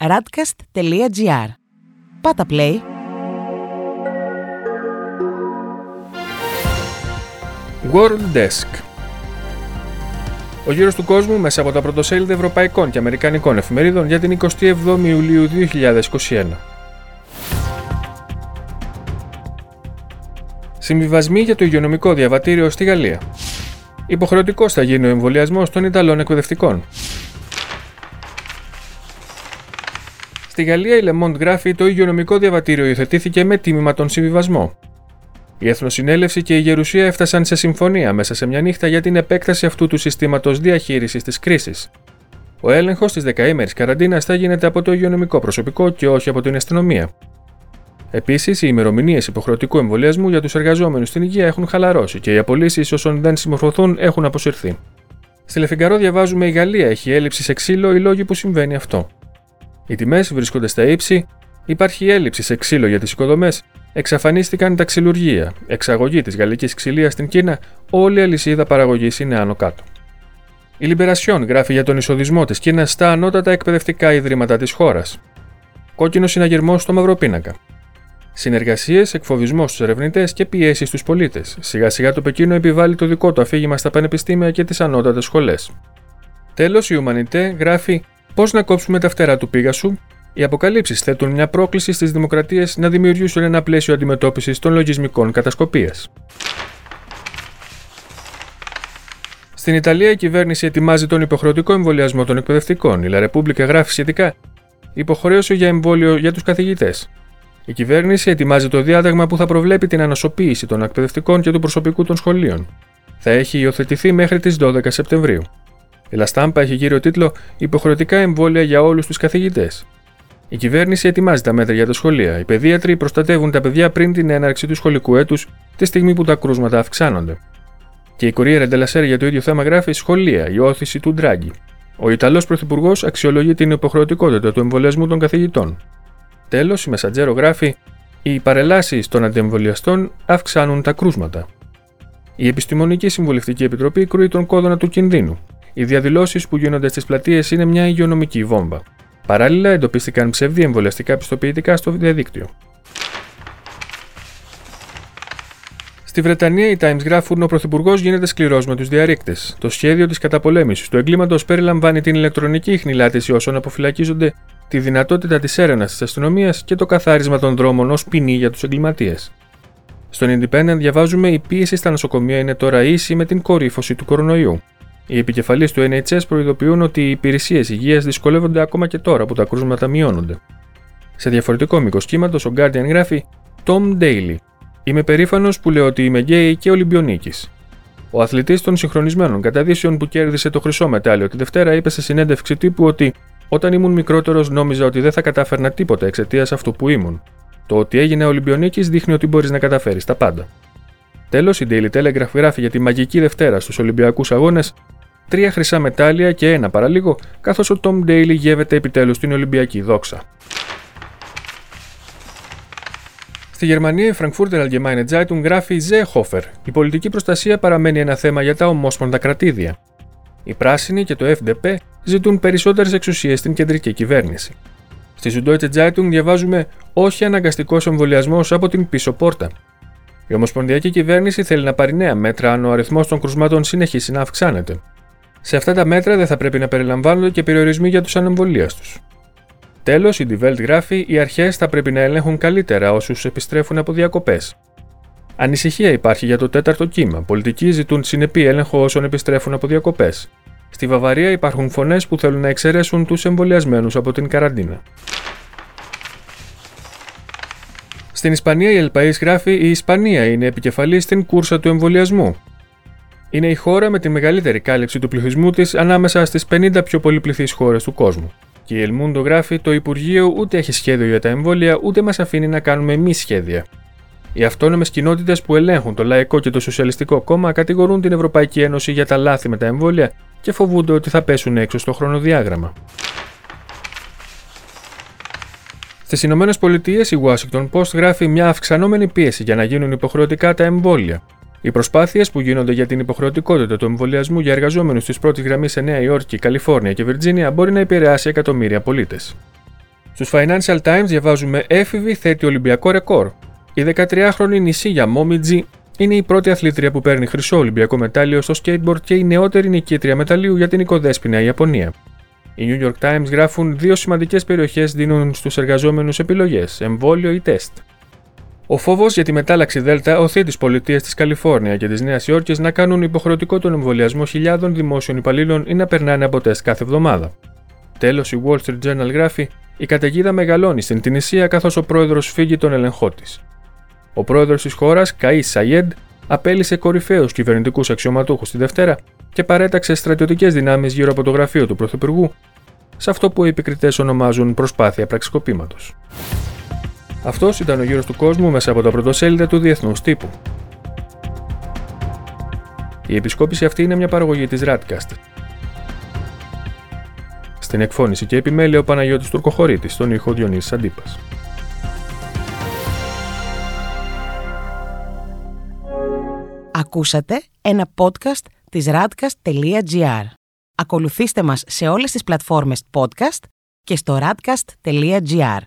radcast.gr. Πάτα play. World Desk Ο γύρος του κόσμου μέσα από τα πρωτοσέλιδα ευρωπαϊκών και αμερικανικών εφημερίδων για την 27η Ιουλίου 2021. Συμβιβασμοί για το υγειονομικό διαβατήριο στη Γαλλία. Υποχρεωτικός θα γίνει ο εμβολιασμός των Ιταλών εκπαιδευτικών. Στη Γαλλία η Le Monde γράφει το υγειονομικό διαβατήριο υιοθετήθηκε με τίμημα τον συμβιβασμό. Η Εθνοσυνέλευση και η Γερουσία έφτασαν σε συμφωνία μέσα σε μια νύχτα για την επέκταση αυτού του συστήματος διαχείρισης της κρίσης. Ο έλεγχος της δεκαήμερη καραντίνας θα γίνεται από το υγειονομικό προσωπικό και όχι από την αστυνομία. Επίσης, οι ημερομηνίες υποχρεωτικού εμβολιασμού για τους εργαζόμενους στην υγεία έχουν χαλαρώσει και οι απολύσεις όσων δεν συμμορφωθούν έχουν αποσυρθεί. Στη Λεφιγκαρό διαβάζουμε η Γαλλία έχει έλλειψη σε ξύλο οι λόγοι που συμβαίνει αυτό. Οι τιμές βρίσκονται στα ύψη, υπάρχει έλλειψη σε ξύλο για τις οικοδομές, εξαφανίστηκαν τα ξυλουργεία, εξαγωγή της γαλλικής ξυλίας στην Κίνα, όλη η αλυσίδα παραγωγής είναι άνω κάτω. Η Λιμπερασιόν γράφει για τον εισοδισμό της Κίνας στα ανώτατα εκπαιδευτικά ιδρύματα της χώρας. Κόκκινο συναγερμό στο Μαυροπίνακα. Συνεργασίες, εκφοβισμός στους ερευνητές και πιέσεις στους πολίτες. Σιγά σιγά το Πεκίνο επιβάλλει το δικό του αφήγημα στα πανεπιστήμια και τις ανώτατες σχολές. Τέλος, η Ουμανιτέ γράφει Πώς να κόψουμε τα φτερά του Πίγασου, οι αποκαλύψεις θέτουν μια πρόκληση στις δημοκρατίες να δημιουργήσουν ένα πλαίσιο αντιμετώπισης των λογισμικών κατασκοπίας. Στην Ιταλία η κυβέρνηση ετοιμάζει τον υποχρεωτικό εμβολιασμό των εκπαιδευτικών. Η La Repubblica γράφει σχετικά υποχρέωση για εμβόλιο για τους καθηγητές. Η κυβέρνηση ετοιμάζει το διάταγμα που θα προβλέπει την ανασωποίηση των εκπαιδευτικών και του προσωπικού των σχολείων. Θα έχει υιοθετηθεί μέχρι τις 12 Σεπτεμβρίου. Η Λαστάμπα έχει κύριο τίτλο Υποχρεωτικά εμβόλια για όλους τους καθηγητές. Η κυβέρνηση ετοιμάζει τα μέτρα για τα σχολεία. Οι παιδίατροι προστατεύουν τα παιδιά πριν την έναρξη του σχολικού έτους, τη στιγμή που τα κρούσματα αυξάνονται. Και η Κορία Ρεντελασέρ για το ίδιο θέμα γράφει Σχολεία, η όθηση του Ντράγκη. Ο Ιταλός Πρωθυπουργός αξιολογεί την υποχρεωτικότητα του εμβολιασμού των καθηγητών. Τέλος, η Μεσαντζέρο γράφει Οι παρελάσεις των αντιεμβολιαστών αυξάνουν τα κρούσματα. Η Επιστημονική Συμβουλευτική Επιτροπή κρούει τον κόδωνα του κινδύνου. Οι διαδηλώσεις που γίνονται στις πλατείες είναι μια υγειονομική βόμβα. Παράλληλα, εντοπίστηκαν ψευδή εμβολιαστικά πιστοποιητικά στο διαδίκτυο. Στη Βρετανία, οι Times γράφουν ο Πρωθυπουργός γίνεται σκληρός με τους διαρρήκτες. Το σχέδιο της καταπολέμησης του εγκλήματος περιλαμβάνει την ηλεκτρονική χνηλάτιση όσων αποφυλακίζονται, τη δυνατότητα της έρευνας της αστυνομίας και το καθάρισμα των δρόμων ως ποινή για τους εγκληματίες. Στον Independent διαβάζουμε η πίεση στα νοσοκομεία είναι τώρα ίση με την κορύφωση του κορονοϊού. Οι επικεφαλεί του NHS προειδοποιούν ότι οι υπηρεσίες υγείας δυσκολεύονται ακόμα και τώρα που τα κρούσματα μειώνονται. Σε διαφορετικό μήκος κύματος, ο Guardian γράφει Tom Daly. Είμαι περήφανος που λέω ότι είμαι γκέι και Ολυμπιονίκης. Ο αθλητής των συγχρονισμένων καταδύσεων που κέρδισε το χρυσό μετάλλιο τη Δευτέρα είπε σε συνέντευξη τύπου ότι όταν ήμουν μικρότερος νόμιζα ότι δεν θα κατάφερνα τίποτα εξαιτίας αυτού που ήμουν. Το ότι έγινε Ολυμπιονίκης δείχνει ότι μπορείς να καταφέρεις τα πάντα. Τέλος, η Daily Telegraph γράφει για τη μαγική Δευτέρα στους Ολυμπιακούς Αγώνες τρία χρυσά μετάλλια και ένα παραλίγο, καθώς ο Tom Daly γεύεται επιτέλους την Ολυμπιακή δόξα. Στη Γερμανία, η Frankfurter Allgemeine Zeitung γράφει Seehofer. Η πολιτική προστασία παραμένει ένα θέμα για τα ομόσπονδα κρατήδια. Οι πράσινοι και το FDP ζητούν περισσότερες εξουσίες στην κεντρική κυβέρνηση. Στη Süddeutsche Zeitung διαβάζουμε Όχι αναγκαστικός εμβολιασμός από την πίσω πόρτα. Η Ομοσπονδιακή κυβέρνηση θέλει να πάρει νέα μέτρα αν ο αριθμός των κρουσμάτων συνεχίσει να αυξάνεται. Σε αυτά τα μέτρα δεν θα πρέπει να περιλαμβάνονται και περιορισμοί για τους ανεμβολίαστου. Τέλος, η Die Welt γράφει: Οι αρχές θα πρέπει να ελέγχουν καλύτερα όσους επιστρέφουν από διακοπές. Ανησυχία υπάρχει για το τέταρτο κύμα. Πολιτικοί ζητούν συνεπή έλεγχο όσων επιστρέφουν από διακοπές. Στη Βαβαρία υπάρχουν φωνές που θέλουν να εξαιρέσουν τους εμβολιασμένους από την καραντίνα. Στην Ισπανία, η Ελπαή γράφει: Η Ισπανία είναι επικεφαλής στην κούρσα του εμβολιασμού. Είναι η χώρα με τη μεγαλύτερη κάλυψη του πληθυσμού της ανάμεσα στις 50 πιο πολυπληθείς χώρες του κόσμου. Και η Ελμούντο γράφει: Το Υπουργείο ούτε έχει σχέδιο για τα εμβόλια, ούτε μας αφήνει να κάνουμε εμείς σχέδια. Οι αυτόνομες κοινότητες που ελέγχουν το Λαϊκό και το Σοσιαλιστικό Κόμμα κατηγορούν την Ευρωπαϊκή Ένωση για τα λάθη με τα εμβόλια και φοβούνται ότι θα πέσουν έξω στο χρονοδιάγραμμα. Στις Ηνωμένες Πολιτείες, η Washington Post γράφει μια αυξανόμενη πίεση για να γίνουν υποχρεωτικά τα εμβόλια. Οι προσπάθειες που γίνονται για την υποχρεωτικότητα του εμβολιασμού για εργαζόμενους της πρώτης γραμμής σε Νέα Υόρκη, Καλιφόρνια και Βιρτζίνια μπορεί να επηρεάσει εκατομμύρια πολίτες. Στους Financial Times διαβάζουμε έφηβη θέτει Ολυμπιακό ρεκόρ. Η 13χρονη νησί Μόμιτζι είναι η πρώτη αθλήτρια που παίρνει χρυσό Ολυμπιακό μετάλλιο στο skateboard και η νεότερη νικήτρια μεταλλίου για την οικοδέσπινα Ιαπωνία. Οι New York Times γράφουν δύο σημαντικές περιοχές δίνουν στους εργαζόμενους επιλογές, εμβόλιο ή τεστ. Ο φόβος για τη μετάλλαξη Δέλτα οθεί τις πολιτείες της Καλιφόρνια και της Νέας Υόρκης να κάνουν υποχρεωτικό τον εμβολιασμό χιλιάδων δημόσιων υπαλλήλων ή να περνάνε από τεστ κάθε εβδομάδα. Τέλος, η Wall Street Journal γράφει: Η καταιγίδα μεγαλώνει στην Τινησία καθώς ο πρόεδρος φύγει τον ελεγχό της. Ο πρόεδρος της χώρας, Καΐς Σαγέντ, απέλησε κορυφαίους κυβερνητικούς αξιωματούχους τη Δευτέρα και παρέταξε στρατιωτικές δυνάμεις γύρω από το γραφείο του Πρωθυπουργού, σε αυτό που οι επικριτές ονομάζουν προσπάθεια πραξικοπήματος. Αυτός ήταν ο γύρος του κόσμου μέσα από τα πρωτοσέλιδα του Διεθνούς Τύπου. Η επισκόπηση αυτή είναι μια παραγωγή της Radcast. Στην εκφώνηση και επιμέλεια ο Παναγιώτης Τουρκοχωρήτης, στον ήχο Διονύσης Αντίπας. Ακούσατε ένα podcast της radcast.gr. Ακολουθήστε μας σε όλες τις πλατφόρμες podcast και στο radcast.gr.